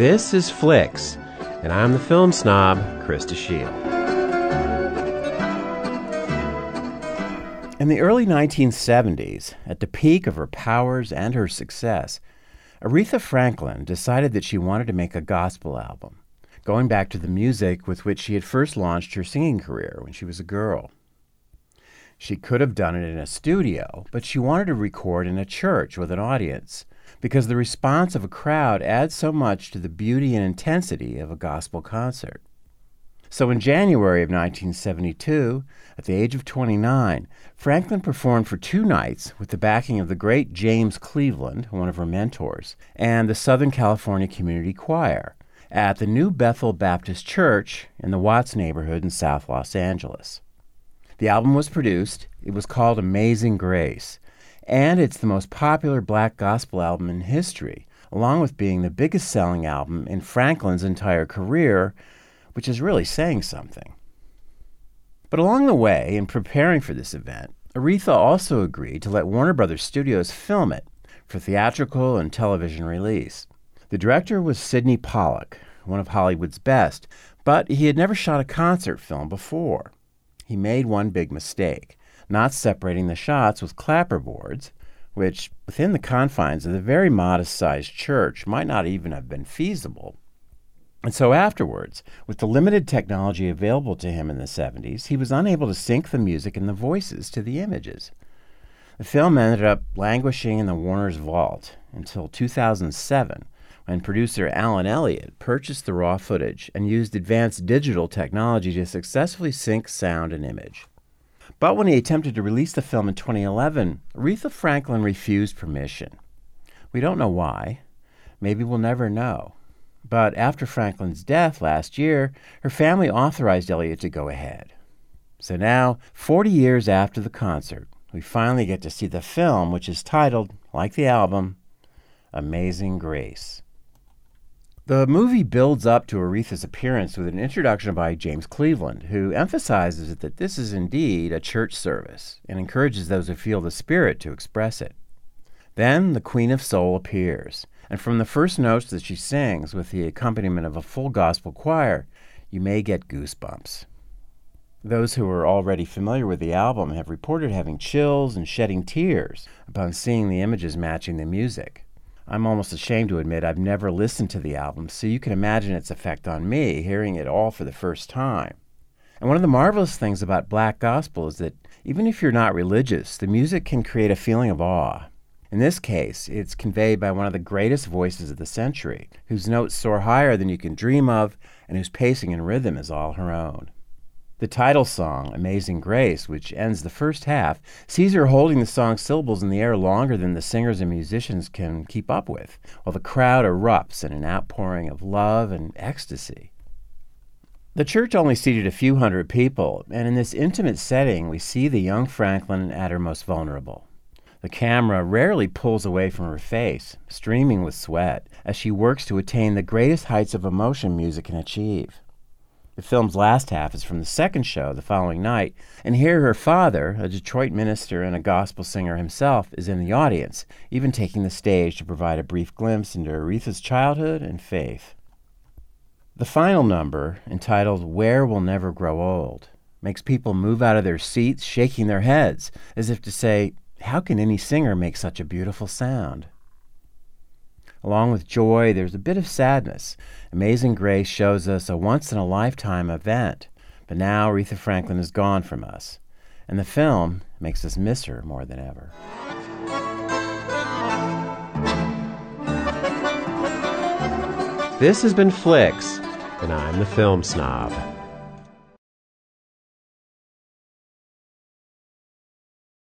This is Flicks, and I'm the film snob, Krista Shield. In the early 1970s, at the peak of her powers and her success, Aretha Franklin decided that she wanted to make a gospel album, going back to the music with which she had first launched her singing career when she was a girl. She could have done it in a studio, but she wanted to record in a church with an audience because the response of a crowd adds so much to the beauty and intensity of a gospel concert. So in January of 1972, at the age of 29, Franklin performed for two nights with the backing of the great James Cleveland, one of her mentors, and the Southern California Community Choir at the New Bethel Baptist Church in the Watts neighborhood in South Los Angeles. The album was produced. It was called Amazing Grace. And it's the most popular black gospel album in history, along with being the biggest selling album in Franklin's entire career, which is really saying something. But along the way, in preparing for this event, Aretha also agreed to let Warner Brothers Studios film it for theatrical and television release. The director was Sydney Pollack, one of Hollywood's best, but he had never shot a concert film before he made one big mistake not separating the shots with clapperboards, which, within the confines of the very modest sized church, might not even have been feasible. And so afterwards, with the limited technology available to him in the 70s, he was unable to sync the music and the voices to the images. The film ended up languishing in the Warner's vault until 2007, when producer Alan Elliott purchased the raw footage and used advanced digital technology to successfully sync sound and image. But when he attempted to release the film in 2011, Aretha Franklin refused permission. We don't know why. Maybe we'll never know. But after Franklin's death last year, her family authorized Elliott to go ahead. So now, 40 years after the concert, we finally get to see the film, which is titled, like the album, Amazing Grace. The movie builds up to Aretha's appearance with an introduction by James Cleveland, who emphasizes that this is indeed a church service and encourages those who feel the Spirit to express it. Then the Queen of Soul appears, and from the first notes that she sings with the accompaniment of a full gospel choir, you may get goosebumps. Those who are already familiar with the album have reported having chills and shedding tears upon seeing the images matching the music. I'm almost ashamed to admit I've never listened to the album, so you can imagine its effect on me hearing it all for the first time. And one of the marvelous things about black gospel is that even if you're not religious, the music can create a feeling of awe. In this case, it's conveyed by one of the greatest voices of the century, whose notes soar higher than you can dream of, and whose pacing and rhythm is all her own. The title song, Amazing Grace, which ends the first half, sees her holding the song's syllables in the air longer than the singers and musicians can keep up with, while the crowd erupts in an outpouring of love and ecstasy. The church only seated a few hundred people, and in this intimate setting, we see the young Franklin at her most vulnerable. The camera rarely pulls away from her face, streaming with sweat, as she works to attain the greatest heights of emotion music can achieve. The film's last half is from the second show the following night, and here her father, a Detroit minister and a gospel singer himself, is in the audience, even taking the stage to provide a brief glimpse into Aretha's childhood and faith. The final number, entitled Where Will Never Grow Old, makes people move out of their seats, shaking their heads, as if to say, How can any singer make such a beautiful sound? Along with joy, there's a bit of sadness. Amazing Grace shows us a once in a lifetime event, but now Aretha Franklin is gone from us, and the film makes us miss her more than ever. This has been Flicks, and I'm the film snob.